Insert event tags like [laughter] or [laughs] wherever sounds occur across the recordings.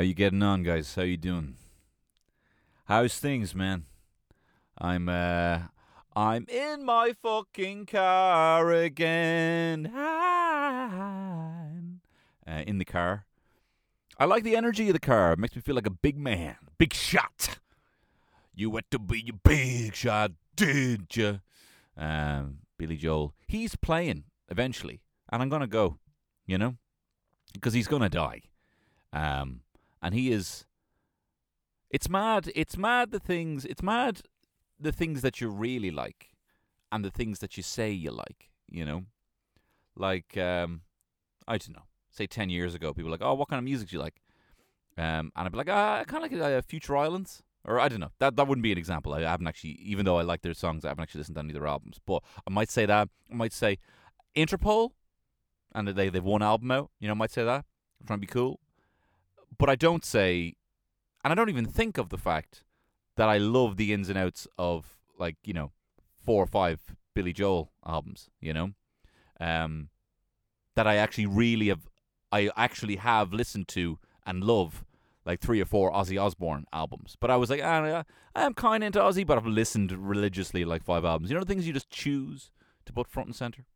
How you getting on, guys? How you doing? How's things, man? I'm uh I'm in my fucking car again. I'm uh, in the car. I like the energy of the car. It makes me feel like a big man, big shot. You want to be a big shot, did you? Um, Billy Joel. He's playing eventually, and I'm gonna go. You know, because he's gonna die. Um, and he is. It's mad. It's mad the things. It's mad the things that you really like, and the things that you say you like. You know, like um, I don't know. Say ten years ago, people were like, "Oh, what kind of music do you like?" Um, and I'd be like, "Ah, I kind of like uh, Future Islands." Or I don't know. That that wouldn't be an example. I haven't actually, even though I like their songs, I haven't actually listened to any of their albums. But I might say that. I might say Interpol, and they they've one album out. You know, I might say that. I'm trying to be cool but I don't say, and I don't even think of the fact that I love the ins and outs of like you know four or five Billy Joel albums. You know, um, that I actually really have, I actually have listened to and love like three or four Ozzy Osbourne albums. But I was like, ah, I'm kind of into Ozzy, but I've listened religiously like five albums. You know, the things you just choose to put front and center.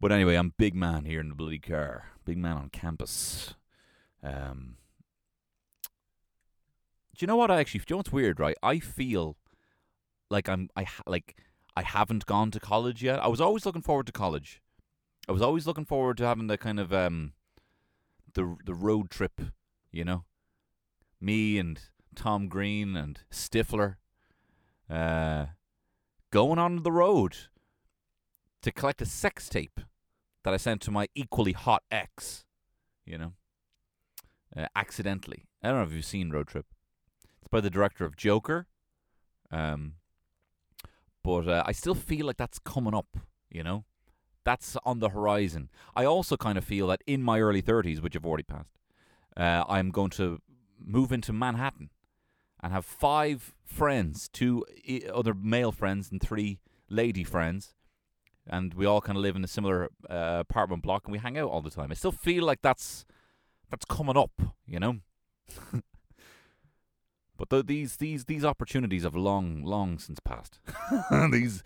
But anyway, I'm big man here in the bloody car. Big man on campus. Um, do you know what I actually? Do you know what's weird, right? I feel like I'm I like I haven't gone to college yet. I was always looking forward to college. I was always looking forward to having the kind of um the the road trip, you know. Me and Tom Green and Stifler uh going on the road to collect a sex tape that I sent to my equally hot ex, you know uh, accidentally. I don't know if you've seen Road Trip. It's by the director of Joker. Um, but uh, I still feel like that's coming up, you know? That's on the horizon. I also kind of feel that in my early 30s, which have already passed, uh, I'm going to move into Manhattan and have five friends, two other male friends and three lady friends. And we all kind of live in a similar uh, apartment block and we hang out all the time. I still feel like that's that's coming up, you know. [laughs] but the, these these these opportunities have long long since passed. [laughs] these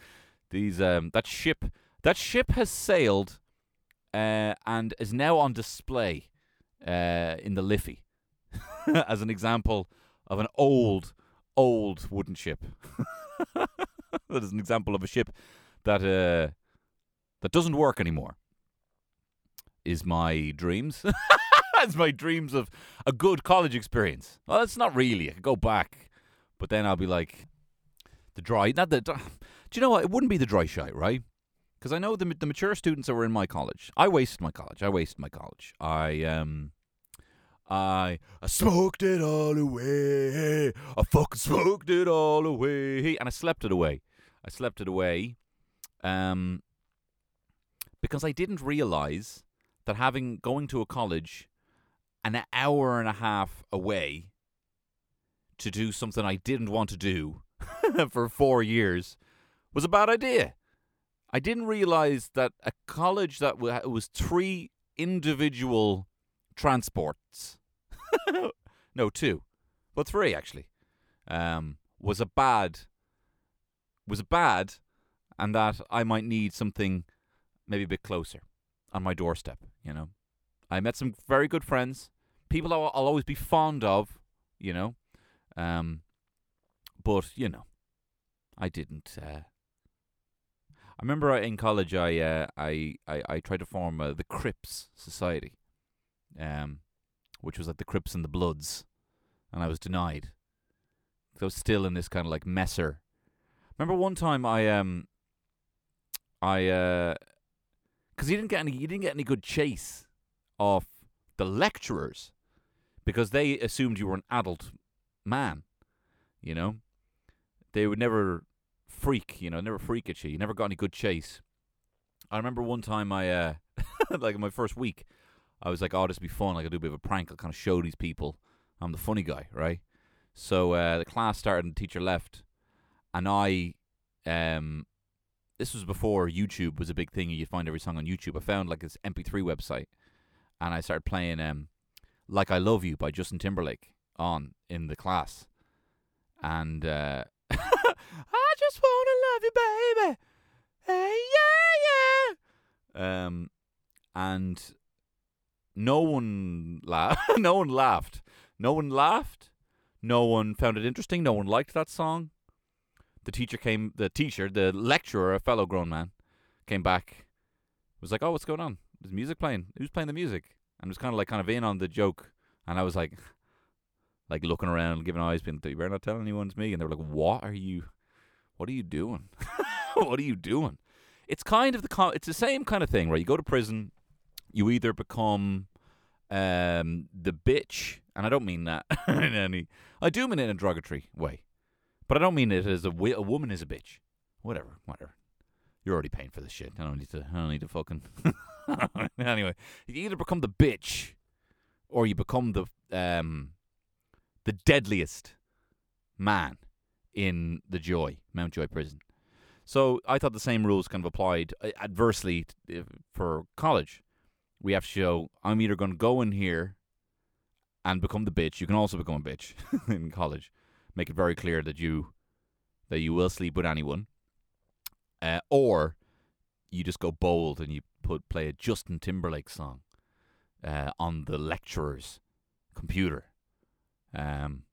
these um that ship that ship has sailed uh, and is now on display uh, in the Liffey [laughs] as an example of an old old wooden ship. that is an example of a ship that uh, that doesn't work anymore. Is my dreams. That's my dreams of a good college experience. Well, it's not really. I could go back, but then I'll be like the dry. Not the. Do you know what? It wouldn't be the dry shite, right? Because I know the the mature students that were in my college. I wasted my college. I wasted my college. I um. I, I smoked it all away. I fucking smoked it all away. And I slept it away. I slept it away. Um, because I didn't realize that having going to a college an hour and a half away to do something I didn't want to do [laughs] for four years was a bad idea. I didn't realize that a college that was three individual transports, [laughs] no, two, but three actually, um, was a bad, was a bad, and that I might need something maybe a bit closer on my doorstep. You know, I met some very good friends people I'll, I'll always be fond of, you know. Um, but you know, I didn't. Uh, I remember in college, I uh, I, I I tried to form uh, the Crips Society, um, which was like the Crips and the Bloods, and I was denied. So I was still in this kind of like messer. Remember one time I um I uh because you didn't get any you didn't get any good chase off the lecturers because they assumed you were an adult man. You know, they would never freak. You know, never freak at you. You never got any good chase. I remember one time I, uh, [laughs] like in my first week, I was like, "Oh, this will be fun. Like, I'll do a bit of a prank. I'll kind of show these people I'm the funny guy, right?" So uh, the class started and the teacher left, and I, um, this was before YouTube was a big thing. You'd find every song on YouTube. I found like this MP3 website, and I started playing um Like I Love You by Justin Timberlake on in the class. And uh, [laughs] I just want to love you, baby. Hey, yeah, yeah. Um, and no one laughed. no one laughed. No one laughed. No one found it interesting. No one liked that song. The teacher came. The teacher, the lecturer, a fellow grown man, came back. Was like, "Oh, what's going on? Is music playing? Who's playing the music?" And was kind of like, kind of in on the joke. And I was like, [sighs] like looking around, giving eyes, being, "You better not tell anyone it's me." And they were like, "What are you? What are you doing? [laughs] what are you doing?" It's kind of the it's the same kind of thing, right? You go to prison, you either become um, the bitch, and I don't mean that [laughs] in any. I do mean it in a derogatory way, but I don't mean it as a, a woman is a bitch. Whatever, whatever. You're already paying for this shit. I don't need to. I don't need to fucking. [laughs] [laughs] anyway, you either become the bitch, or you become the um, the deadliest man in the Joy Mountjoy prison. So I thought the same rules kind of applied uh, adversely for college. We have to show I'm either going to go in here and become the bitch. You can also become a bitch [laughs] in college. Make it very clear that you that you will sleep with anyone, uh, or you just go bold and you put play a Justin Timberlake song uh, on the lecturer's computer, um,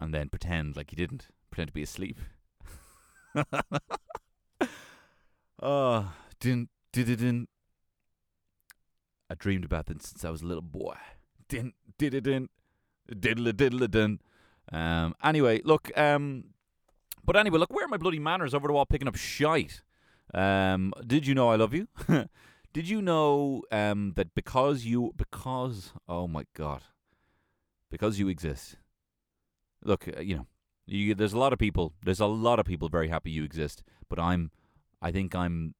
and then pretend like you didn't pretend to be asleep. [laughs] Oh, didn't didn't. I dreamed about this since I was a little boy. Didn't didn't diddle diddle dun. Um. Anyway, look. Um. But anyway, look. Where are my bloody manners over the wall picking up shite? Um. Did you know I love you? [laughs] did you know um that because you because oh my god because you exist. Look, uh, you know, you, there's a lot of people. There's a lot of people very happy you exist. But I'm I think I'm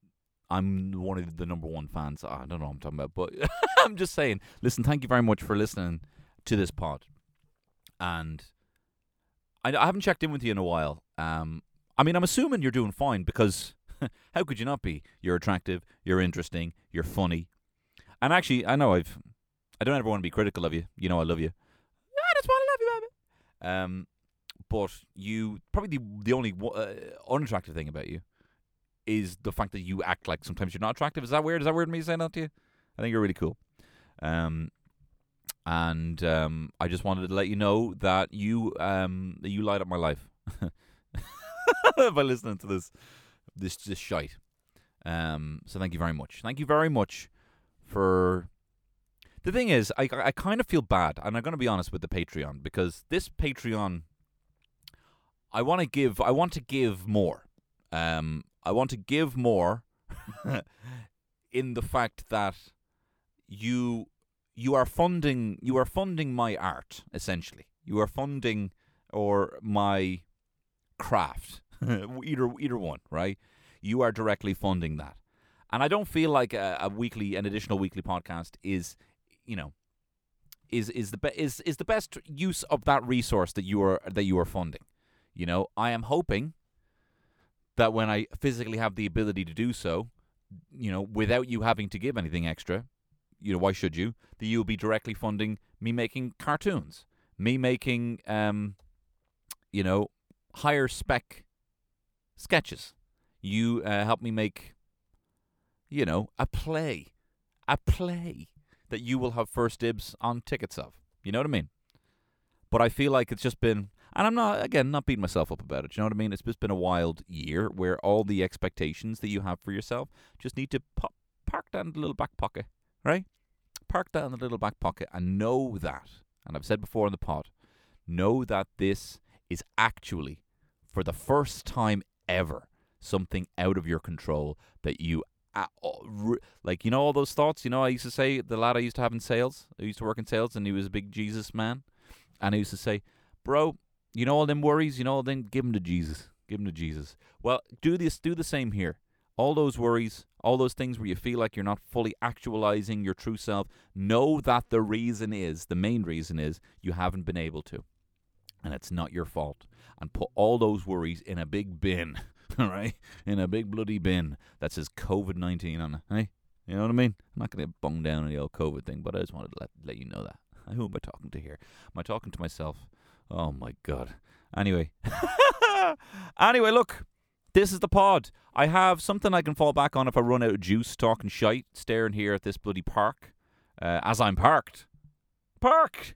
I'm one of the number one fans. I don't know what I'm talking about, but [laughs] I'm just saying. Listen, thank you very much for listening to this pod. And I, I haven't checked in with you in a while. Um, I mean, I'm assuming you're doing fine because [laughs] how could you not be? You're attractive, you're interesting, you're funny. And actually, I know I've I don't ever want to be critical of you. You know I love you. I just want to love you, baby. Um, but you probably the the only uh, unattractive thing about you is the fact that you act like sometimes you're not attractive. Is that weird? Is that weird me saying that to you? I think you're really cool. Um, and um, I just wanted to let you know that you um that you light up my life [laughs] by listening to this this this shite. Um, so thank you very much. Thank you very much for. The thing is, I I kind of feel bad, and I'm going to be honest with the Patreon because this Patreon, I want to give, I want to give more. Um, I want to give more [laughs] in the fact that you you are funding you are funding my art essentially. You are funding or my craft, [laughs] either either one, right? You are directly funding that, and I don't feel like a, a weekly, an additional weekly podcast is, you know, is is the be- is is the best use of that resource that you are that you are funding. You know, I am hoping that when I physically have the ability to do so, you know, without you having to give anything extra, you know, why should you? That you'll be directly funding me making cartoons, me making, um, you know, higher spec sketches. You uh, help me make, you know, a play, a play that you will have first dibs on tickets of. You know what I mean? But I feel like it's just been, and I'm not, again, not beating myself up about it. You know what I mean? It's just been a wild year where all the expectations that you have for yourself just need to pop, park down the little back pocket, right? Park in the little back pocket and know that, and I've said before in the pod, know that this is actually, for the first time ever, something out of your control that you like you know all those thoughts? You know I used to say the lad I used to have in sales I used to work in sales and he was a big Jesus man. And he used to say bro you know all them worries? You know all them give them to Jesus. Give them to Jesus. Well do this do the same here. All those worries all those things where you feel like you're not fully actualizing your true self know that the reason is the main reason is you haven't been able to. And it's not your fault and put all those worries in a big bin [laughs] all right in a big bloody bin that says COVID-19 on it hey you know what I mean I'm not going to bung down on the old COVID thing but I just wanted to let, let you know that Who am I talking to here? Am I talking to myself? Oh my god. Anyway. [laughs] anyway, look. This is the pod. I have something I can fall back on if I run out of juice talking shite, staring here at this bloody park. Uh, as I'm parked. Parked!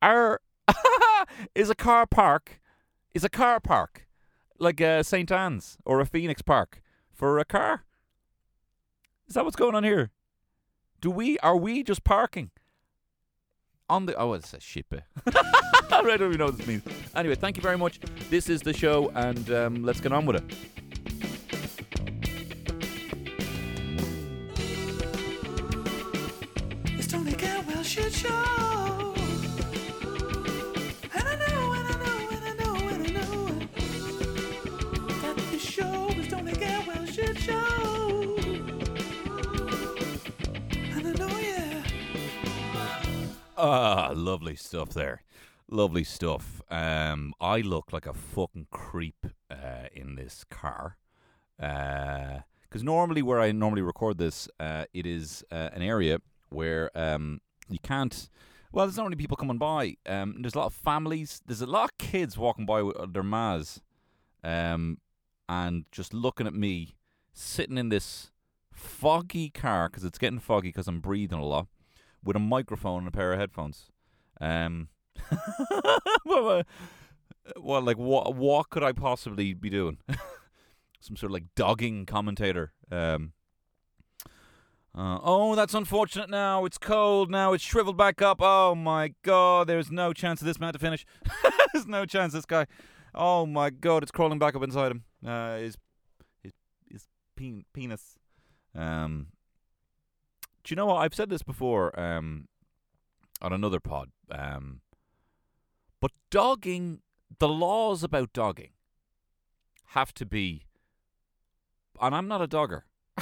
Our [laughs] is a car park is a car park like a St Anne's or a Phoenix Park for a car. Is that what's going on here? Do we are we just parking on the oh it's a ship? [laughs] I don't even know what this means. Anyway, thank you very much. This is the show, and um, let's get on with it. It's Tony shit show. Ah, lovely stuff there. Lovely stuff. Um, I look like a fucking creep uh, in this car. Because normally, where I normally record this, uh, it is uh, an area where um, you can't. Well, there's not many people coming by. Um, there's a lot of families. There's a lot of kids walking by with their mas, um, and just looking at me sitting in this foggy car because it's getting foggy because I'm breathing a lot with a microphone and a pair of headphones. Um, [laughs] well, uh, like what? What could I possibly be doing? [laughs] Some sort of like dogging commentator. Um, uh, oh, that's unfortunate. Now it's cold. Now it's shriveled back up. Oh my god! There's no chance of this man to finish. [laughs] There's no chance. This guy. Oh my god! It's crawling back up inside him. Uh, his his his pen- penis. Um, you know what? I've said this before um, on another pod. Um, but dogging, the laws about dogging have to be. And I'm not a dogger. [laughs]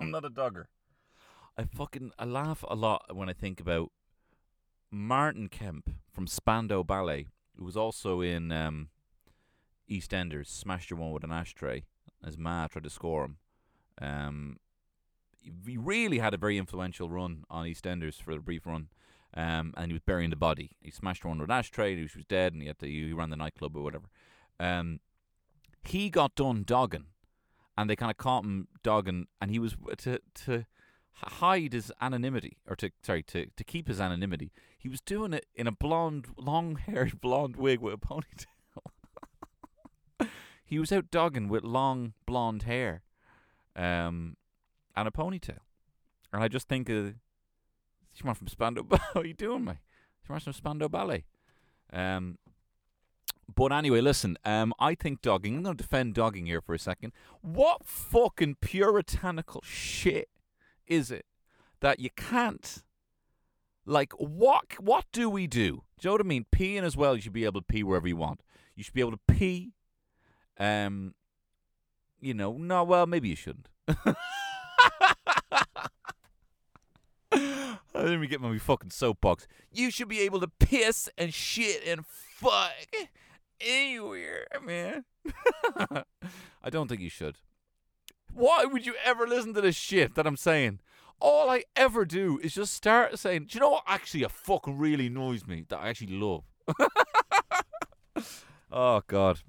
I'm not a dogger. I fucking I laugh a lot when I think about Martin Kemp from Spandau Ballet, who was also in um, EastEnders, smashed your one with an ashtray as Ma tried to score him. Um, he really had a very influential run on EastEnders for a brief run. Um, and he was burying the body. He smashed her under an ashtray. and was dead, and he had to. He ran the nightclub or whatever. Um, he got done dogging, and they kind of caught him dogging, and he was to to hide his anonymity, or to sorry to to keep his anonymity. He was doing it in a blonde, long-haired [laughs] blonde wig with a ponytail. [laughs] he was out dogging with long blonde hair, um, and a ponytail, and I just think. Uh, Come on from Spandau. [laughs] How are you doing, mate? Come on from Spandau Ballet. Um, but anyway, listen. Um, I think dogging. I'm going to defend dogging here for a second. What fucking puritanical shit is it that you can't? Like, what? What do we do? Do you know what I mean? Peeing as well. You should be able to pee wherever you want. You should be able to pee. Um, you know, no. Well, maybe you shouldn't. [laughs] [laughs] I didn't get my fucking soapbox. You should be able to piss and shit and fuck anywhere, man. [laughs] I don't think you should. Why would you ever listen to this shit that I'm saying? All I ever do is just start saying, do you know what actually a fucking really annoys me that I actually love? [laughs] oh god.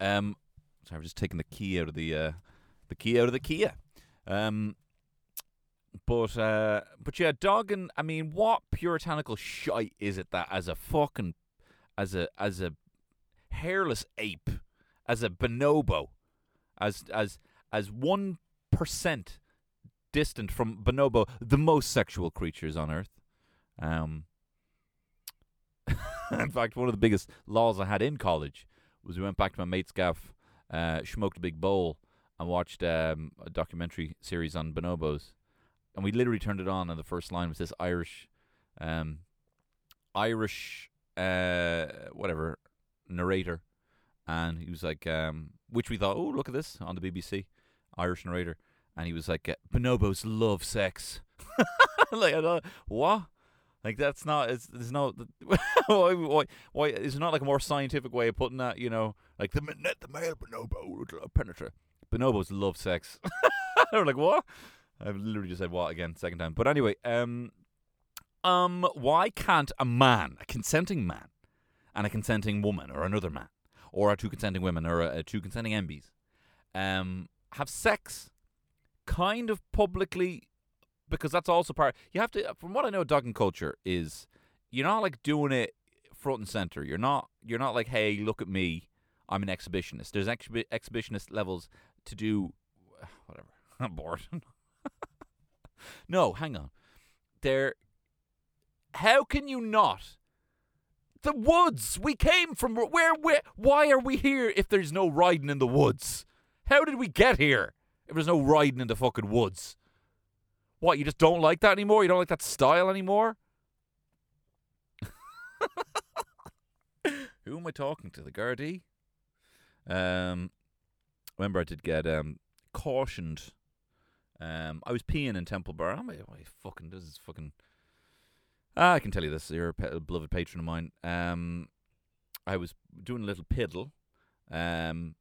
Um sorry, I'm just taking the key out of the uh the key out of the Kia. Um but uh, but yeah, dogging. I mean, what puritanical shite is it that as a fucking as a as a hairless ape, as a bonobo, as as as one percent distant from bonobo, the most sexual creatures on earth. Um, [laughs] in fact, one of the biggest laws I had in college was we went back to my mate's gaff, uh, smoked a big bowl, and watched um, a documentary series on bonobos and we literally turned it on, and the first line was this Irish, um, Irish, uh, whatever narrator, and he was like, um, which we thought, oh, look at this on the BBC, Irish narrator, and he was like, uh, bonobos love sex. [laughs] like, I thought, what? Like that's not. It's, there's no. [laughs] why, why? Why? Is there not like a more scientific way of putting that? You know, like the the male bonobo penetrate. Bonobos love sex. [laughs] They're like what? I've literally just said what again, second time. But anyway, um, Um, why can't a man, a consenting man, and a consenting woman, or another man, or two consenting women, or uh, two consenting MBs, um, have sex kind of publicly? Because that's also part. You have to, from what I know, dogging culture is you're not like doing it front and center. You're not. You're not like, hey, look at me. I'm an exhibitionist. There's exhibi- exhibitionist levels to do. Whatever. [laughs] I'm bored. [laughs] no, hang on. There. How can you not? The woods. We came from where? Where? Why are we here if there's no riding in the woods? How did we get here if there's no riding in the fucking woods? What? You just don't like that anymore? You don't like that style anymore? [laughs] Who am I talking to? The Gardaí? Um, remember I did get um cautioned. Um, I was peeing in Temple Bar. I'm like, "Oh, fucking this is fucking. Ah, I can tell you this. You're a, pe- a beloved patron of mine. Um, I was doing a little piddle. Um,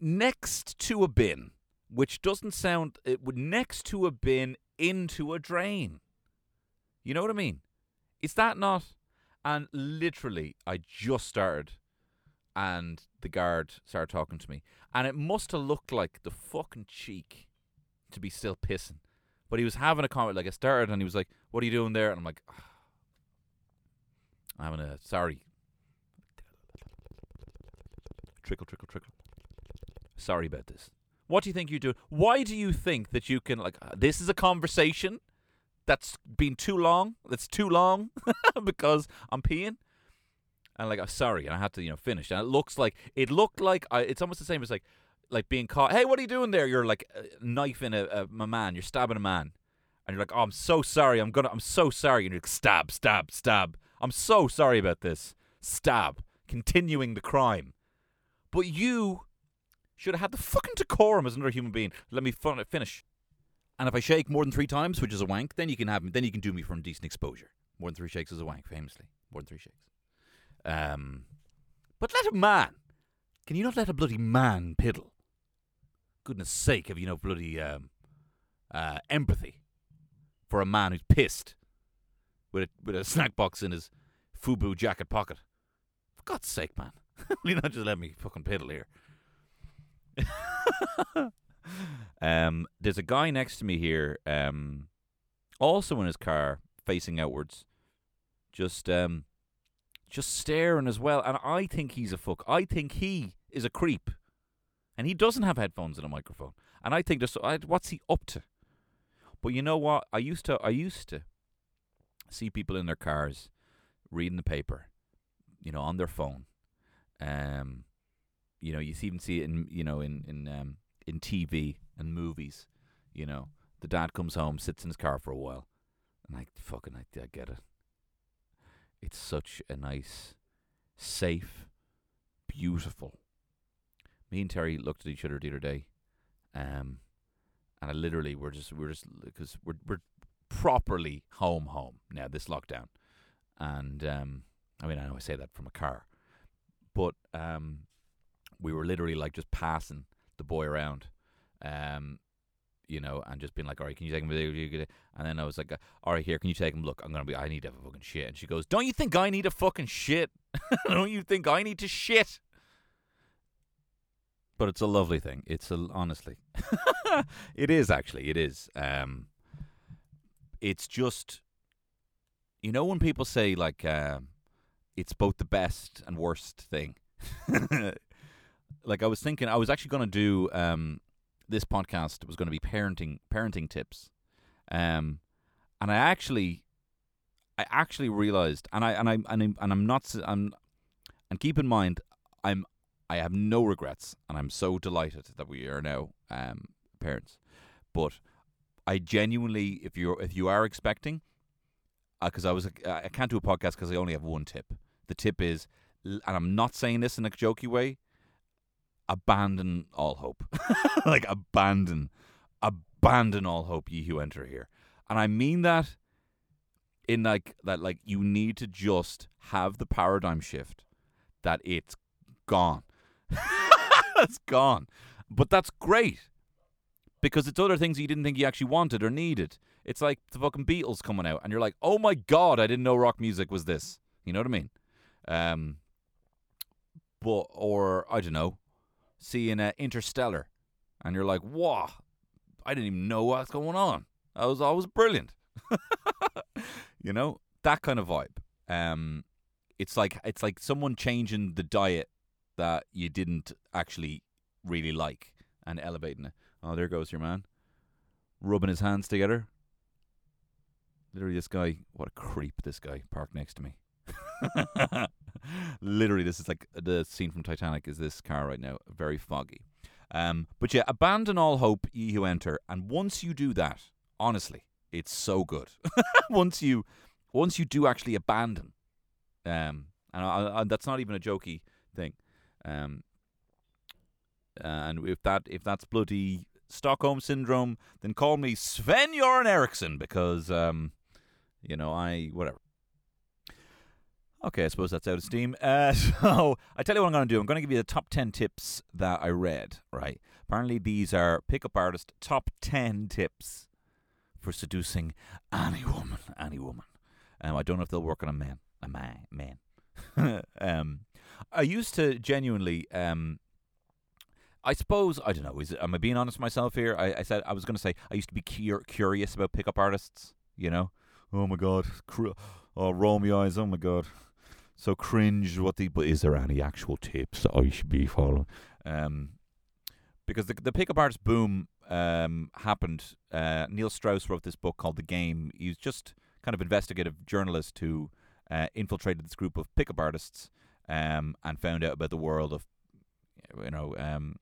next to a bin, which doesn't sound. It would next to a bin into a drain. You know what I mean? Is that not? And literally, I just started, and the guard started talking to me, and it must have looked like the fucking cheek to be still pissing. But he was having a comment, like I started, and he was like, "What are you doing there?" And I'm like, "I'm having a sorry." Trickle, trickle, trickle. Sorry about this. What do you think you do? Why do you think that you can like? Uh, this is a conversation that's been too long. That's too long [laughs] because I'm peeing. And like, I'm sorry, and I had to, you know, finish. And it looks like it looked like I, it's almost the same as like, like being caught. Hey, what are you doing there? You're like uh, knifing a, a, a man. You're stabbing a man, and you're like, oh, I'm so sorry. I'm gonna. I'm so sorry. And you're like, stab, stab, stab. I'm so sorry about this. Stab. Continuing the crime. But you should have had the fucking decorum as another human being. Let me fun- finish. And if I shake more than three times, which is a wank, then you can have me. Then you can do me for indecent exposure. More than three shakes is a wank, famously. More than three shakes. Um, but let a man. Can you not let a bloody man piddle? Goodness sake, have you no bloody um, uh, empathy for a man who's pissed with a, with a snack box in his FUBU jacket pocket? For God's sake, man. [laughs] Will you not just let me fucking piddle here? [laughs] um, there's a guy next to me here, um, also in his car, facing outwards, just um, just staring as well. And I think he's a fuck. I think he is a creep, and he doesn't have headphones and a microphone. And I think I, what's he up to? But you know what? I used to I used to see people in their cars reading the paper, you know, on their phone. Um, you know, you even see it in you know in in um, in TV and movies. You know, the dad comes home, sits in his car for a while, and I fucking I, I get it. It's such a nice, safe, beautiful. Me and Terry looked at each other the other day, um, and I literally we're just we're just because we're we're properly home home now this lockdown, and um, I mean I know I say that from a car, but um, we were literally like just passing the boy around, um, you know, and just being like, all right, can you take him? And then I was like, all right, here, can you take him? Look, I'm gonna be, I need to have a fucking shit. And she goes, don't you think I need a fucking shit? [laughs] don't you think I need to shit? But it's a lovely thing. It's a honestly, [laughs] it is actually. It is. Um, it's just, you know, when people say like, um, it's both the best and worst thing. [laughs] like I was thinking, I was actually going to do um, this podcast was going to be parenting parenting tips, um, and I actually, I actually realized, and I and I and I'm, and I'm not, I'm, and keep in mind, I'm I have no regrets, and I'm so delighted that we are now um, parents. But I genuinely, if you're if you are expecting, because I was I can't do a podcast because I only have one tip. The tip is, and I'm not saying this in a jokey way, abandon all hope. [laughs] like abandon, abandon all hope, ye who enter here. And I mean that in like that, like you need to just have the paradigm shift that it's gone. [laughs] it's gone. But that's great because it's other things you didn't think you actually wanted or needed. It's like the fucking Beatles coming out, and you're like, oh my god, I didn't know rock music was this. You know what I mean? Um, but or I don't know, seeing uh, Interstellar, and you're like, wow, I didn't even know what's going on. That was always brilliant. [laughs] you know that kind of vibe. Um, it's like it's like someone changing the diet that you didn't actually really like and elevating it. Oh, there goes your man, rubbing his hands together. Literally, this guy, what a creep! This guy parked next to me. [laughs] Literally, this is like the scene from Titanic. Is this car right now? Very foggy. Um, but yeah, abandon all hope, ye who enter, and once you do that, honestly, it's so good. [laughs] once you, once you do actually abandon, um, and I, that's not even a jokey thing. Um, and if that if that's bloody Stockholm syndrome, then call me Sven Göran Eriksson because um, you know I whatever. Okay, I suppose that's out of steam. [laughs] Uh, so I tell you what I'm going to do. I'm going to give you the top ten tips that I read. Right. Apparently, these are pickup artist top ten tips for seducing any woman. Any woman. Um, I don't know if they'll work on a man. A man. Man. [laughs] um, I used to genuinely. Um, I suppose I don't know. Is am I being honest with myself here? I, I said I was going to say I used to be cur- curious about pickup artists. You know, oh my god, cr- oh eyes. Oh my god, so cringe. What the? But is there any actual tips that I should be following? Um, because the the pickup artist boom um happened. Uh, Neil Strauss wrote this book called The Game. He's just kind of investigative journalist who uh, infiltrated this group of pickup artists um, and found out about the world of you know um,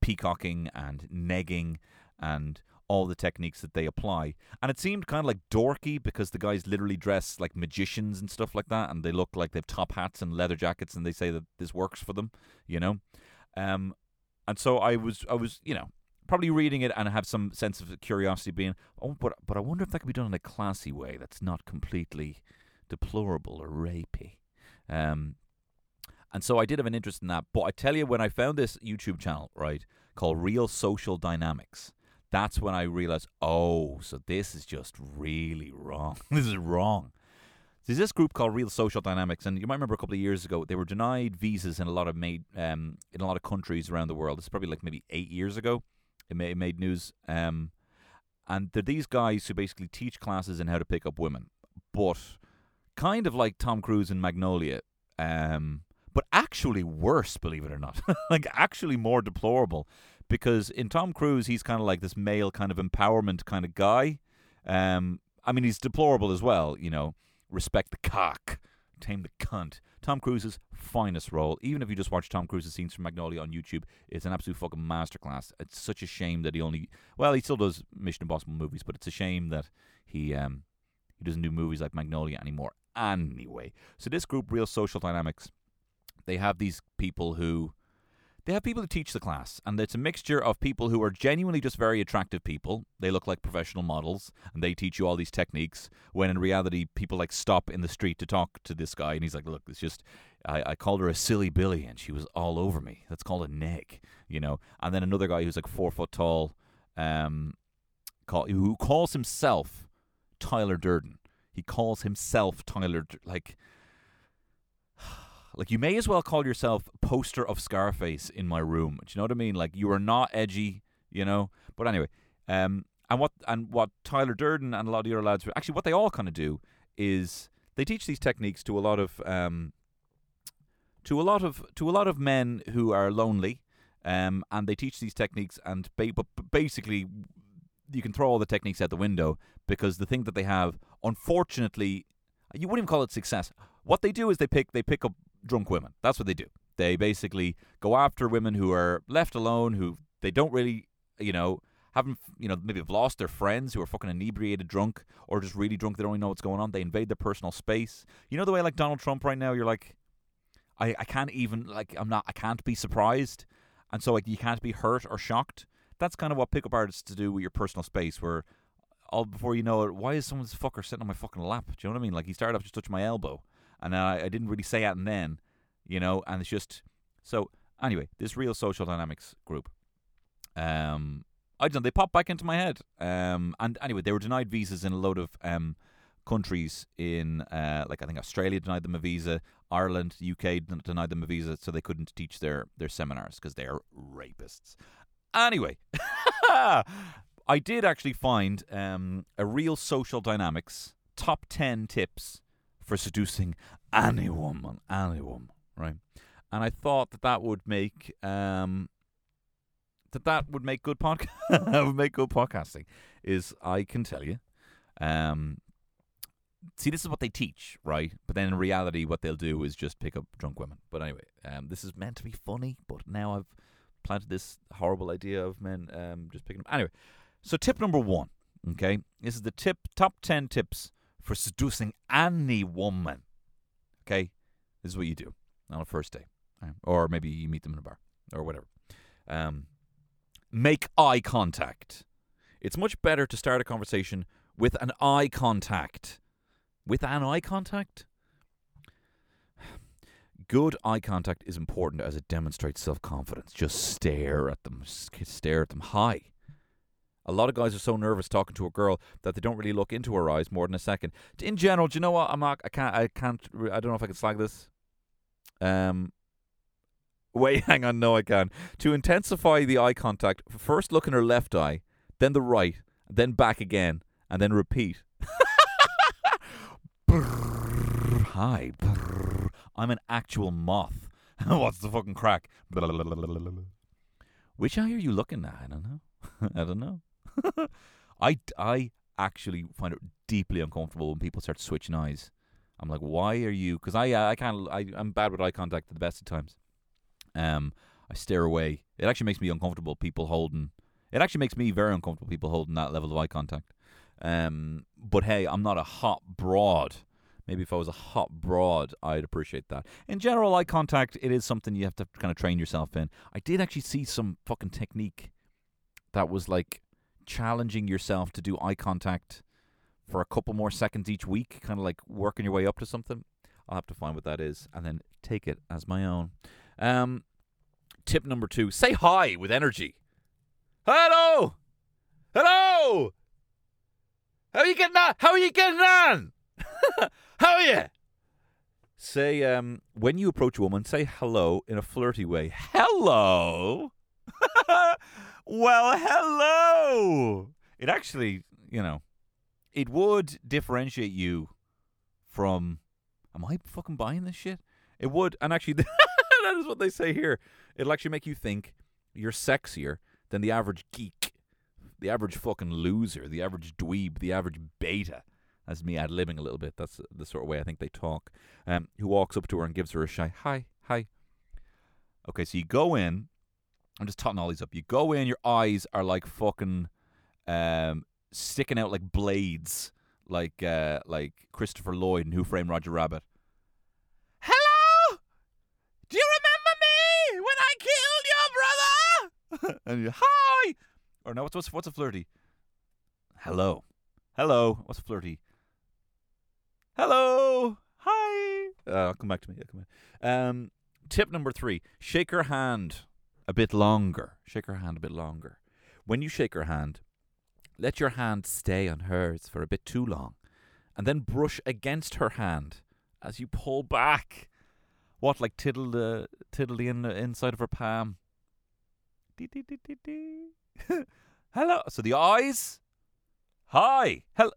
peacocking and negging and all the techniques that they apply. And it seemed kind of like dorky because the guys literally dress like magicians and stuff like that, and they look like they've top hats and leather jackets, and they say that this works for them, you know. Um, and so I was, I was, you know, probably reading it and have some sense of curiosity, being, oh, but but I wonder if that could be done in a classy way that's not completely deplorable or rapey. Um, and so I did have an interest in that. But I tell you, when I found this YouTube channel, right, called Real Social Dynamics, that's when I realized, oh, so this is just really wrong. [laughs] this is wrong. There's this group called Real Social Dynamics, and you might remember a couple of years ago they were denied visas in a lot of made um, in a lot of countries around the world. Is probably like maybe eight years ago. It made, it made news. Um, and they're these guys who basically teach classes in how to pick up women, but kind of like Tom Cruise in Magnolia, um, but actually worse, believe it or not. [laughs] like actually more deplorable, because in Tom Cruise he's kind of like this male kind of empowerment kind of guy. Um, I mean he's deplorable as well, you know. Respect the cock, tame the cunt. Tom Cruise's finest role. Even if you just watch Tom Cruise's scenes from Magnolia on YouTube, it's an absolute fucking masterclass. It's such a shame that he only well, he still does Mission Impossible movies, but it's a shame that he um he doesn't do movies like Magnolia anymore. Anyway, so this group, Real Social Dynamics, they have these people who they have people who teach the class, and it's a mixture of people who are genuinely just very attractive people. They look like professional models, and they teach you all these techniques. When in reality, people like stop in the street to talk to this guy, and he's like, "Look, it's just I, I called her a silly Billy, and she was all over me. That's called a neg, you know." And then another guy who's like four foot tall, um, call, who calls himself Tyler Durden. He calls himself Tyler, like like you may as well call yourself poster of Scarface in my room. Do you know what I mean? Like you are not edgy, you know. But anyway, um, and what and what Tyler Durden and a lot of the other lads actually what they all kind of do is they teach these techniques to a lot of um, to a lot of to a lot of men who are lonely, um, and they teach these techniques and ba- but basically you can throw all the techniques out the window because the thing that they have, unfortunately, you wouldn't even call it success. What they do is they pick they pick up drunk women. That's what they do. They basically go after women who are left alone, who they don't really, you know, haven't, you know, maybe have lost their friends who are fucking inebriated drunk or just really drunk. They don't even know what's going on. They invade their personal space. You know the way like Donald Trump right now, you're like, I, I can't even, like, I'm not, I can't be surprised. And so, like, you can't be hurt or shocked. That's kind of what pickup artists do with your personal space, where all before you know it, why is someone's fucker sitting on my fucking lap? Do you know what I mean? Like, he started off just touching my elbow and I, I didn't really say it and then, you know, and it's just so anyway. This real social dynamics group, um, I don't know. They pop back into my head. Um, and anyway, they were denied visas in a load of um, countries in, uh, like I think Australia denied them a visa, Ireland, UK denied them a visa, so they couldn't teach their their seminars because they're rapists. Anyway, [laughs] I did actually find um, a real social dynamics top ten tips for seducing any woman, any woman, right? And I thought that that would make um, that that would make good podcast [laughs] would make good podcasting. Is I can tell you, um, see, this is what they teach, right? But then in reality, what they'll do is just pick up drunk women. But anyway, um, this is meant to be funny, but now I've planted this horrible idea of men um, just picking up. Anyway, so tip number one, okay, this is the tip top ten tips for seducing any woman. Okay, this is what you do on a first date, right? or maybe you meet them in a bar or whatever. Um, make eye contact. It's much better to start a conversation with an eye contact. With an eye contact? [sighs] Good eye contact is important as it demonstrates self confidence. Just stare at them. Stare at them. Hi. A lot of guys are so nervous talking to a girl that they don't really look into her eyes more than a second. In general, do you know what? I'm not. I can't. I can't. I don't know if I can slag this. Um. Wait, [laughs] hang on. No, I can. To intensify the eye contact, first look in her left eye, then the right, then back again, and then repeat. [laughs] Brrr, Hi. brrr. I'm an actual moth. [laughs] What's the fucking crack? Which eye are you looking at? I don't know. I don't know. [laughs] I, I actually find it deeply uncomfortable when people start switching eyes. I'm like, why are you? Because I, uh, I can't. I, I'm bad with eye contact at the best of times. Um, I stare away. It actually makes me uncomfortable. People holding. It actually makes me very uncomfortable. People holding that level of eye contact. Um, but hey, I'm not a hot broad. Maybe if I was a hot broad, I'd appreciate that. In general, eye contact it is something you have to kind of train yourself in. I did actually see some fucking technique that was like challenging yourself to do eye contact for a couple more seconds each week, kind of like working your way up to something. I'll have to find what that is and then take it as my own. Um, tip number two: say hi with energy. Hello, hello. How are you getting on? How are you getting on? [laughs] How are you? Say um when you approach a woman, say hello in a flirty way. Hello. [laughs] well, hello. It actually, you know, it would differentiate you from. Am I fucking buying this shit? It would, and actually, [laughs] that is what they say here. It'll actually make you think you're sexier than the average geek, the average fucking loser, the average dweeb, the average beta. That's me ad libbing a little bit. That's the sort of way I think they talk. Um, who walks up to her and gives her a shy hi, hi. Okay, so you go in. I'm just totting all these up. You go in, your eyes are like fucking um, sticking out like blades, like uh, like Christopher Lloyd in Who Framed Roger Rabbit. Hello, do you remember me when I killed your brother? [laughs] and you hi, or no? What's what's what's a flirty? Hello, hello. What's a flirty? Hello, hi. Uh, come back to me. I'll come back. Um, tip number three: shake her hand a bit longer. Shake her hand a bit longer. When you shake her hand, let your hand stay on hers for a bit too long, and then brush against her hand as you pull back. What, like tiddle the tiddle the in, inside of her palm? Dee, dee, dee. [laughs] Hello. So the eyes. Hi. Hello.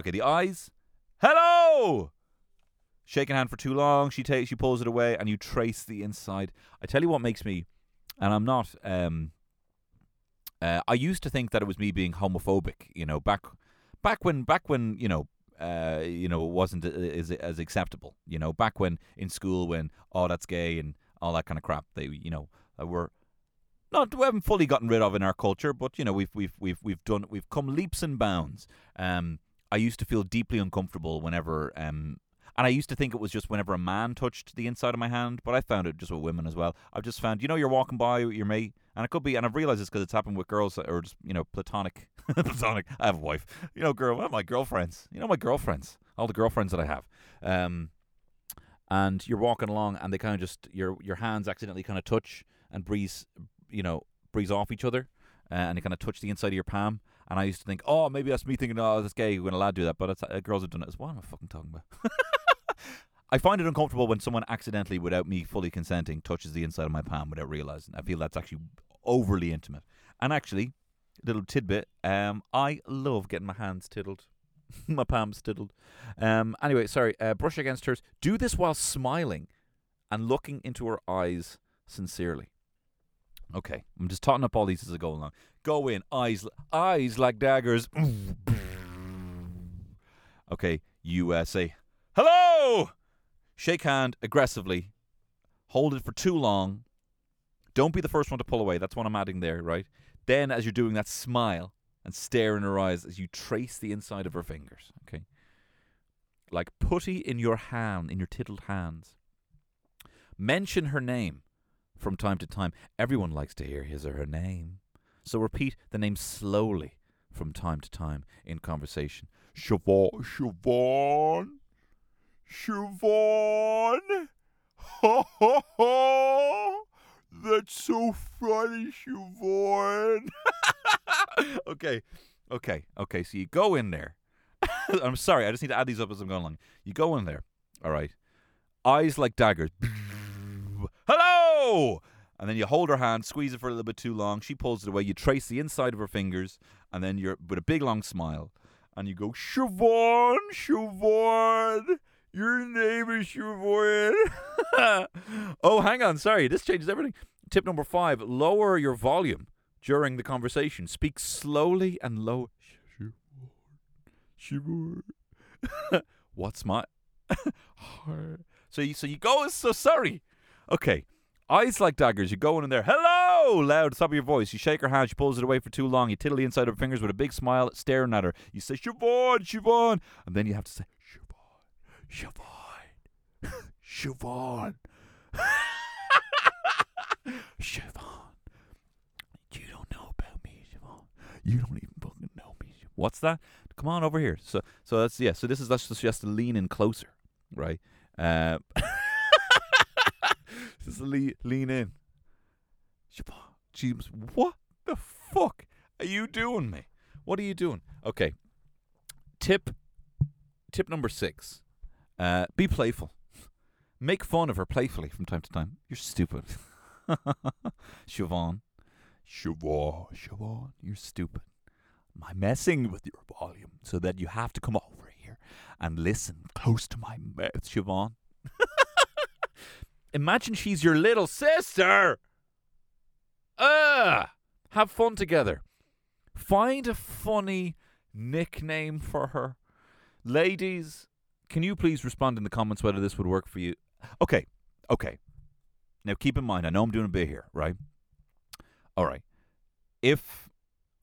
Okay, the eyes. Hello. Shaking hand for too long, she takes, she pulls it away, and you trace the inside. I tell you what makes me, and I'm not. Um, uh, I used to think that it was me being homophobic. You know, back, back when, back when, you know, uh, you know, it wasn't as as acceptable. You know, back when in school, when oh that's gay and all that kind of crap. They, you know, uh, were not we haven't fully gotten rid of in our culture, but you know, we've we've we've we've done we've come leaps and bounds. Um, I used to feel deeply uncomfortable whenever um. And I used to think it was just whenever a man touched the inside of my hand, but I found it just with women as well. I've just found, you know, you're walking by your mate, and it could be, and I've realized this because it's happened with girls or just, you know, platonic. [laughs] platonic. I have a wife. You know, girl, of my girlfriends. You know, my girlfriends. All the girlfriends that I have. Um, and you're walking along, and they kind of just your your hands accidentally kind of touch and breeze, you know, breeze off each other. uh, and they kind of touch the inside of your palm. And I used to think, oh, maybe that's me thinking, oh, that's gay when a lad do that. But uh, girls have done it as well. What am I fucking talking about? [laughs] I find it uncomfortable when someone accidentally, without me fully consenting, touches the inside of my palm without realizing. I feel that's actually overly intimate. And actually, little tidbit, um, I love getting my hands tiddled, [laughs] my palms tiddled. Um, anyway, sorry. Uh, brush against hers. Do this while smiling and looking into her eyes sincerely. Okay, I'm just totting up all these as I go along. Go in, eyes, eyes like daggers. [laughs] Okay, say hello. Shake hand aggressively. Hold it for too long. Don't be the first one to pull away. That's what I'm adding there, right? Then, as you're doing that, smile and stare in her eyes as you trace the inside of her fingers. Okay, like putty in your hand, in your tiddled hands. Mention her name from time to time. Everyone likes to hear his or her name. So repeat the name slowly from time to time in conversation. Siobhan, Siobhan, Siobhan. Ha ha ha! That's so funny, Siobhan. [laughs] okay, okay, okay. So you go in there. [laughs] I'm sorry, I just need to add these up as I'm going along. You go in there, all right. Eyes like daggers. [laughs] Hello! And then you hold her hand, squeeze it for a little bit too long. She pulls it away. You trace the inside of her fingers, and then you're with a big long smile, and you go, Siobhan, Siobhan, your name is Siobhan. [laughs] oh, hang on, sorry, this changes everything. Tip number five: lower your volume during the conversation. Speak slowly and low. [laughs] What's my? so you so you go. So sorry. Okay. Eyes like daggers. You go in there. Hello! Loud top of your voice. You shake her hand. She pulls it away for too long. You tiddle the inside of her fingers with a big smile, staring at her. You say, Siobhan, Siobhan. And then you have to say, Siobhan, [laughs] Siobhan, [laughs] Siobhan. You don't know about me, Siobhan. You don't even fucking know me. Siobhan. What's that? Come on over here. So, so that's yeah. So this is that's just, just to lean in closer, right? Uh, [laughs] just lean, lean in. Siobhan, James, what the fuck are you doing, me? What are you doing? Okay. Tip. Tip number six. Uh, be playful. Make fun of her playfully from time to time. You're stupid. [laughs] Siobhan. Siobhan. Siobhan. You're stupid. I'm messing with your volume so that you have to come over here and listen close to my mouth, Siobhan. [laughs] Imagine she's your little sister. Ah, have fun together. Find a funny nickname for her. Ladies, can you please respond in the comments whether this would work for you? Okay, okay. Now keep in mind, I know I'm doing a bit here, right? All right. If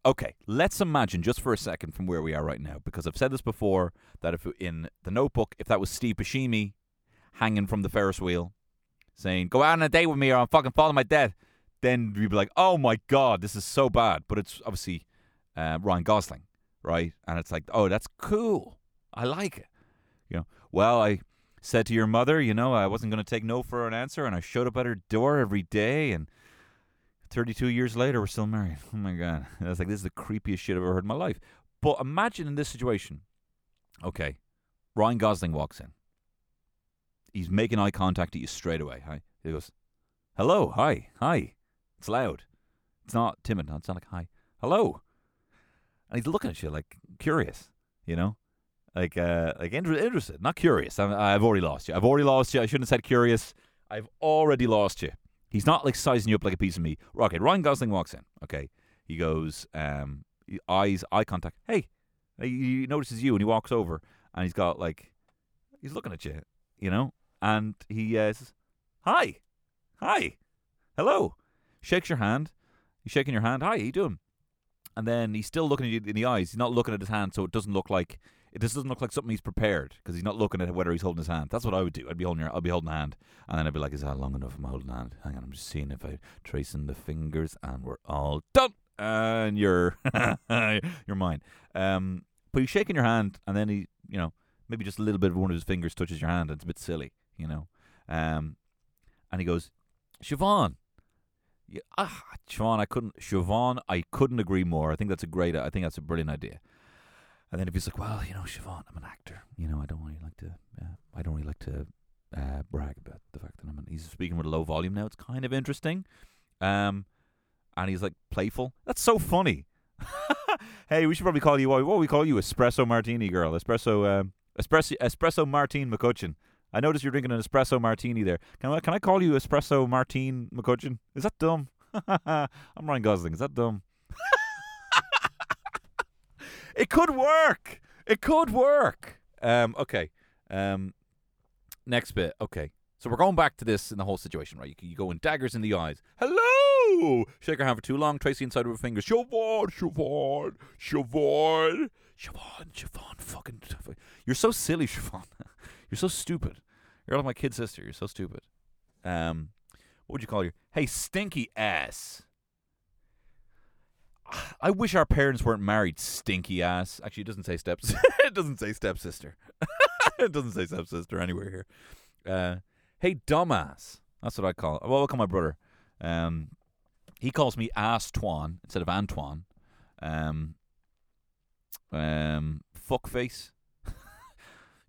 okay, let's imagine just for a second from where we are right now, because I've said this before that if in the Notebook, if that was Steve Buscemi hanging from the Ferris wheel, saying "Go out on a date with me, or I'm fucking falling my death," then we'd be like, "Oh my god, this is so bad." But it's obviously uh, Ryan Gosling, right? And it's like, "Oh, that's cool. I like it." You know, well, I said to your mother, you know, I wasn't going to take no for an answer, and I showed up at her door every day, and 32 years later, we're still married. Oh my god, And I was like, this is the creepiest shit I've ever heard in my life. But imagine in this situation, okay, Ryan Gosling walks in. He's making eye contact at you straight away. Hi, he goes, "Hello, hi, hi." It's loud. It's not timid. It's not like hi, hello. And he's looking at you like curious, you know like uh, like inter- interested, not curious. I'm, I've already lost you. I've already lost you. I shouldn't have said curious. I've already lost you. He's not like sizing you up like a piece of meat. Okay, Ryan Gosling walks in. Okay, he goes, um, eyes, eye contact. Hey, he, he notices you, and he walks over, and he's got like, he's looking at you, you know, and he uh, says, "Hi, hi, hello." Shakes your hand. He's shaking your hand. Hi, how you doing? And then he's still looking at you in the eyes. He's not looking at his hand, so it doesn't look like just doesn't look like something he's prepared because he's not looking at whether he's holding his hand. That's what I would do. I'd be holding your, I'd be holding a hand, and then I'd be like, "Is that long enough? I'm holding hand. Hang on, I'm just seeing if I tracing the fingers, and we're all done." And you're [laughs] you're mine. Um, but he's shaking your hand, and then he, you know, maybe just a little bit of one of his fingers touches your hand, and it's a bit silly, you know. Um, and he goes, "Siobhan, Yeah, ah, Siobhan, I couldn't. Siobhan, I couldn't agree more. I think that's a great. I think that's a brilliant idea. And then if he's like, well, you know, Siobhan, I'm an actor. You know, I don't really like to. Uh, I don't really like to uh, brag about the fact that I'm. An, he's speaking with a low volume now. It's kind of interesting. Um, and he's like playful. That's so funny. [laughs] hey, we should probably call you. What what we call you? Espresso Martini girl. Espresso. Um, espresso. Espresso Martine McCutcheon. I noticed you're drinking an espresso martini there. Can I, can I call you Espresso Martine McCutcheon? Is that dumb? [laughs] I'm Ryan Gosling. Is that dumb? It could work. It could work. Um, okay. Um, next bit. Okay. So we're going back to this in the whole situation, right? You, you go in daggers in the eyes. Hello. Shake her hand for too long. Tracy inside of her fingers. Siobhan, Siobhan, Siobhan, Siobhan, Siobhan. Fucking. You're so silly, [laughs] Siobhan. You're so stupid. You're like my kid sister. You're so stupid. Um, what would you call her? Hey, stinky ass. I wish our parents weren't married. Stinky ass. Actually, it doesn't say steps. [laughs] it doesn't say stepsister. [laughs] it doesn't say stepsister anywhere here. Uh, hey, dumbass. That's what I call. It. Well, I'll call my brother. Um, he calls me Ass Twan instead of Antoine. Um, um, fuckface. [laughs]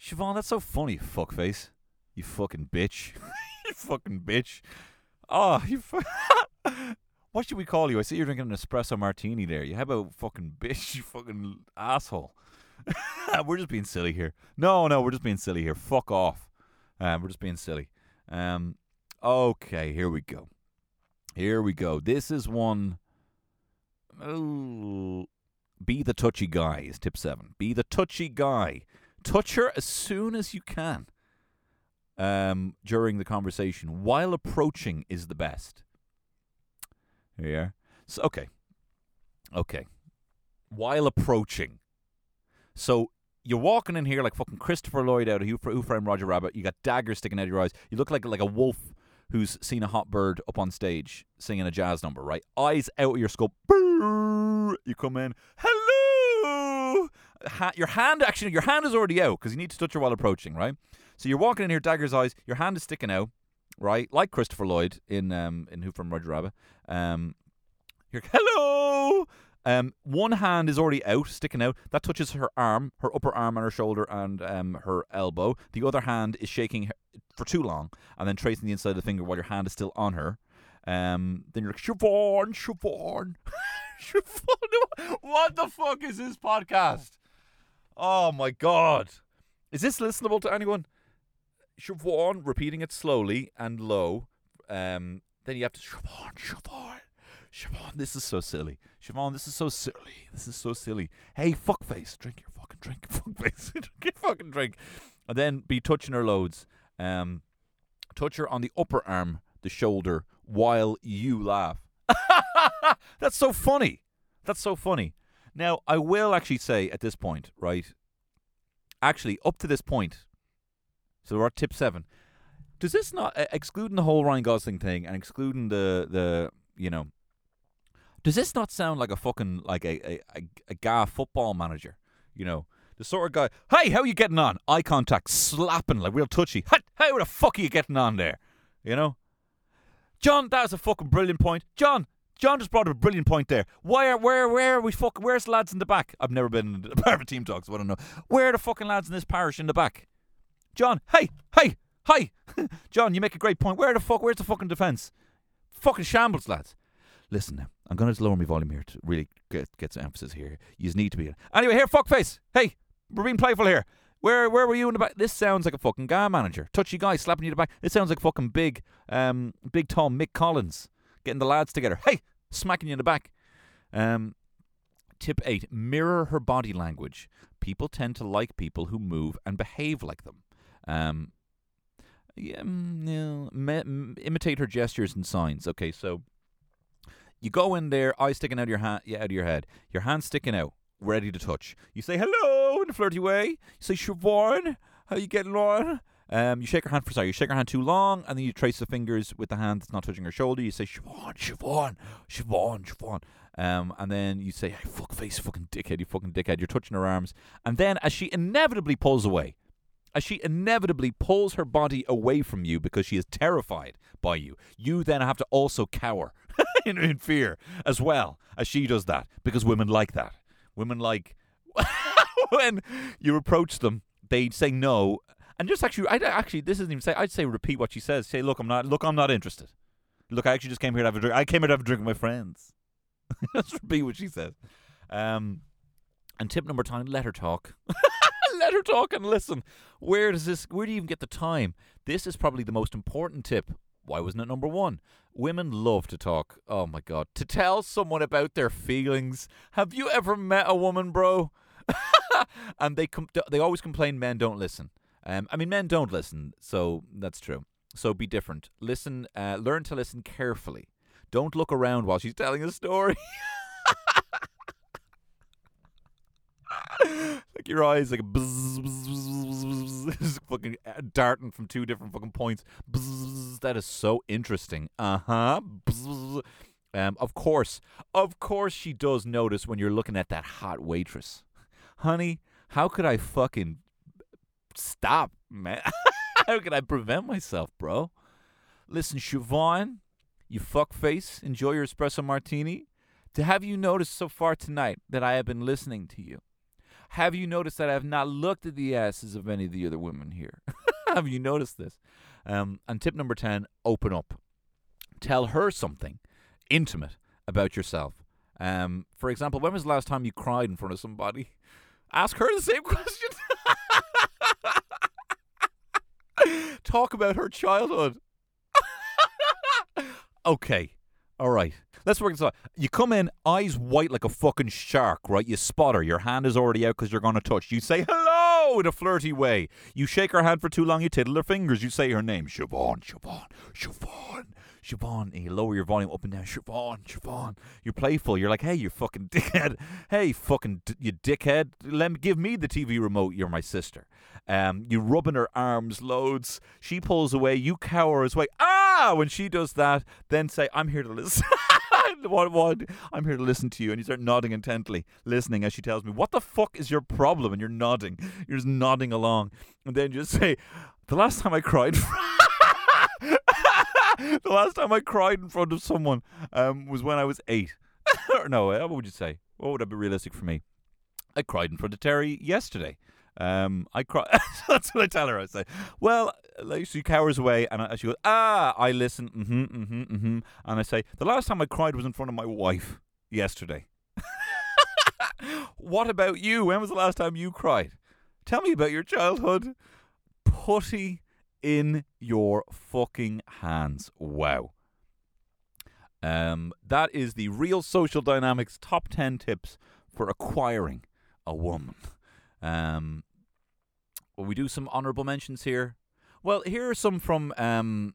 Siobhan, that's so funny, fuckface. You fucking bitch. you fucking bitch. Oh, you. Fu- what should we call you? I see you're drinking an espresso martini there. You have a fucking [laughs] bitch, you fucking asshole. [laughs] we're just being silly here. No, no, we're just being silly here. Fuck off. Um, we're just being silly. Um, okay, here we go. Here we go. This is one. Oh, be the touchy guy is tip seven. Be the touchy guy. Touch her as soon as you can um, during the conversation while approaching is the best. Are. So, okay. Okay. While approaching. So you're walking in here like fucking Christopher Lloyd out of Who, Framed Roger Rabbit. You got daggers sticking out of your eyes. You look like like a wolf who's seen a hot bird up on stage singing a jazz number, right? Eyes out of your skull. You come in. Hello. Your hand actually, your hand is already out because you need to touch her while approaching, right? So you're walking in here, dagger's eyes. Your hand is sticking out, right? Like Christopher Lloyd in um in Who from Roger Rabbit. Um, you're [laughs] hello. Um, one hand is already out, sticking out. That touches her arm, her upper arm, and her shoulder, and um, her elbow. The other hand is shaking for too long, and then tracing the inside of the finger while your hand is still on her. Um, then you're like, Siobhan, Siobhan, [laughs] Siobhan. [laughs] What the fuck is this podcast? Oh my god. Is this listenable to anyone? Siobhan, repeating it slowly and low. Um, then you have to Siobhan, Siobhan, Siobhan. This is so silly. Siobhan, this is so silly. This is so silly. Hey, fuckface, drink your fucking drink, [laughs] fuckface, [laughs] drink your fucking drink. And then be touching her loads. Um, touch her on the upper arm, the shoulder, while you laugh. [laughs] That's so funny. That's so funny. Now, I will actually say at this point, right? Actually, up to this point, so we're at tip seven. Does this not, excluding the whole Ryan Gosling thing and excluding the the you know, does this not sound like a fucking like a a, a, guy football manager? You know, the sort of guy. Hey, how are you getting on? Eye contact, slapping like real touchy. Hey, how the fuck are you getting on there? You know, John, that was a fucking brilliant point. John, John just brought up a brilliant point there. Why are where where are we fuck where's the lads in the back? I've never been in [laughs] part of team talks, so I don't know. Where are the fucking lads in this parish in the back? John, hey, hey, hey, [laughs] John, you make a great point. Where the fuck where's the fucking defence? Fucking shambles, lads. Listen now, I'm gonna lower my volume here to really get get some emphasis here. You need to be anyway. Here, fuckface. Hey, we're being playful here. Where where were you in the back? This sounds like a fucking guy manager, touchy guy slapping you in the back. This sounds like fucking big, um, big tall Mick Collins getting the lads together. Hey, smacking you in the back. Um, tip eight: mirror her body language. People tend to like people who move and behave like them. Um, yeah, mm, no, me, m- imitate her gestures and signs. Okay, so you go in there, eyes sticking out of your hand, yeah, out of your head, your hand sticking out, ready to touch. You say hello in a flirty way. You say Siobhan, how you getting on? Um, you shake her hand for sorry, you shake her hand too long, and then you trace the fingers with the hand that's not touching her shoulder. You say Siobhan, Siobhan, Siobhan, Siobhan. Um, and then you say, hey, fuck face, fucking dickhead, you fucking dickhead. You're touching her arms, and then as she inevitably pulls away, as she inevitably pulls her body away from you because she is terrified by you. You then have to also cower [laughs] in, in fear as well as she does that because women like that. Women like [laughs] when you approach them, they say no, and just actually, I actually this isn't even say. I'd say repeat what she says. Say, look, I'm not. Look, I'm not interested. Look, I actually just came here to have a drink. I came here to have a drink with my friends. [laughs] just repeat what she says. Um, and tip number ten: let her talk. Let her talk and listen. Where does this? Where do you even get the time? This is probably the most important tip. Why wasn't it number one? Women love to talk. Oh my god, to tell someone about their feelings. Have you ever met a woman, bro? [laughs] and they com- they always complain men don't listen. Um, I mean, men don't listen, so that's true. So be different. Listen, uh, learn to listen carefully. Don't look around while she's telling a story. [laughs] [laughs] like your eyes, like buzz, buzz, buzz, just fucking uh, darting from two different fucking points. That is so interesting. Uh huh. Um, of course, of course, she does notice when you're looking at that hot waitress. Honey, how could I fucking stop, man? [laughs] how could I prevent myself, bro? Listen, Siobhan, you fuckface, enjoy your espresso martini. To have you noticed so far tonight that I have been listening to you? Have you noticed that I have not looked at the asses of any of the other women here? [laughs] have you noticed this? Um, and tip number 10 open up. Tell her something intimate about yourself. Um, for example, when was the last time you cried in front of somebody? [laughs] Ask her the same [laughs] question. Talk about her childhood. okay. All right. Let's work this out. You come in, eyes white like a fucking shark, right? You spot her. Your hand is already out because you're going to touch. You say hello in a flirty way. You shake her hand for too long, you tiddle her fingers. You say her name, Siobhan, Siobhan, Siobhan. Siobhan, and you lower your volume up and down. Siobhan, Siobhan. You're playful. You're like, hey, you fucking [laughs] dickhead. Hey, fucking d- you dickhead. Let me give me the TV remote. You're my sister. Um, you rubbing her arms loads. She pulls away. You cower as way. Ah! When she does that, then say, I'm here to listen. [laughs] what, what? I'm here to listen to you. And you start nodding intently, listening as she tells me, What the fuck is your problem? And you're nodding. You're just nodding along. And then just say, The last time I cried. [laughs] the last time I cried in front of someone um, was when I was eight. [laughs] no, what would you say? What would be realistic for me? I cried in front of Terry yesterday. Um, I cry. [laughs] That's what I tell her. I say, "Well," she cowers away, and I, she goes, "Ah." I listen, mm-hmm, mm-hmm, mm-hmm, and I say, "The last time I cried was in front of my wife yesterday." [laughs] what about you? When was the last time you cried? Tell me about your childhood. Putty in your fucking hands. Wow. Um, that is the real social dynamics top 10 tips for acquiring a woman. Um, will we do some honorable mentions here? Well, here are some from. Um,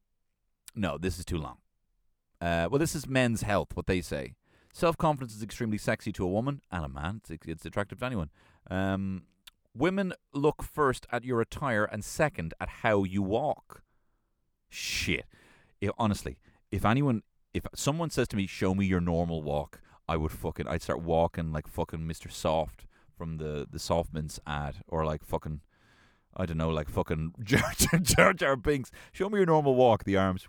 no, this is too long. Uh, well, this is men's health, what they say. Self confidence is extremely sexy to a woman and a man. It's, it's attractive to anyone. Um, women look first at your attire and second at how you walk. Shit. If, honestly, if anyone, if someone says to me, "Show me your normal walk," I would fucking, I'd start walking like fucking Mr. Soft from the the Soft Mints ad, or like fucking, I don't know, like fucking [laughs] Jar Jar, Jar, Binks. Show me your normal walk. The arms,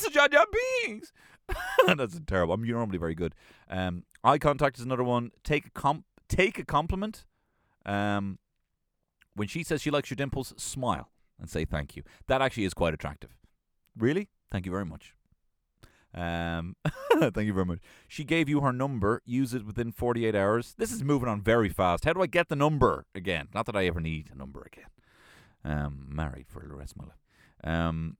Mr. Jar Jar Binks. [laughs] That's terrible. I'm normally very good. Um, eye contact is another one. Take a comp, take a compliment. Um, when she says she likes your dimples, smile and say thank you. That actually is quite attractive. Really? Thank you very much. Um, [laughs] thank you very much. She gave you her number. Use it within 48 hours. This is moving on very fast. How do I get the number again? Not that I ever need a number again. Um, married for the rest of my life. Um,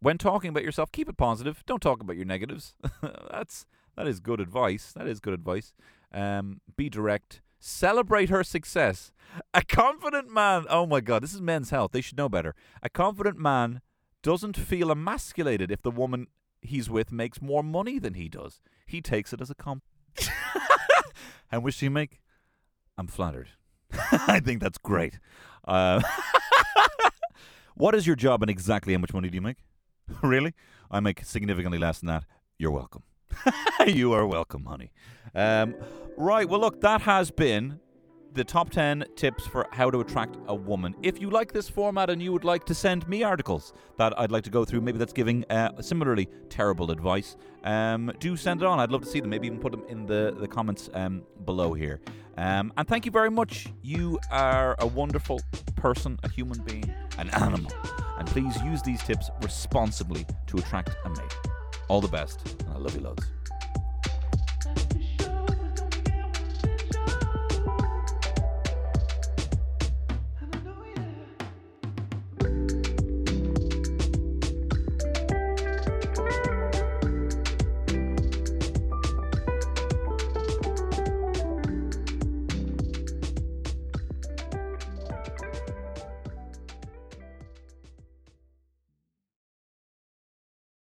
when talking about yourself, keep it positive. Don't talk about your negatives. [laughs] That's that is good advice. That is good advice. Um, be direct. Celebrate her success. A confident man. Oh my God, this is men's health. They should know better. A confident man doesn't feel emasculated if the woman he's with makes more money than he does. He takes it as a comp. How much you make? I'm flattered. [laughs] I think that's great. Uh, [laughs] what is your job and exactly how much money do you make? [laughs] really? I make significantly less than that. You're welcome. [laughs] you are welcome, honey. Um, right. Well, look, that has been the top 10 tips for how to attract a woman. If you like this format and you would like to send me articles that I'd like to go through, maybe that's giving uh, similarly terrible advice, um, do send it on. I'd love to see them. Maybe even put them in the, the comments um, below here. Um, and thank you very much. You are a wonderful person, a human being, an animal. And please use these tips responsibly to attract a mate. All the best, and I love you loads.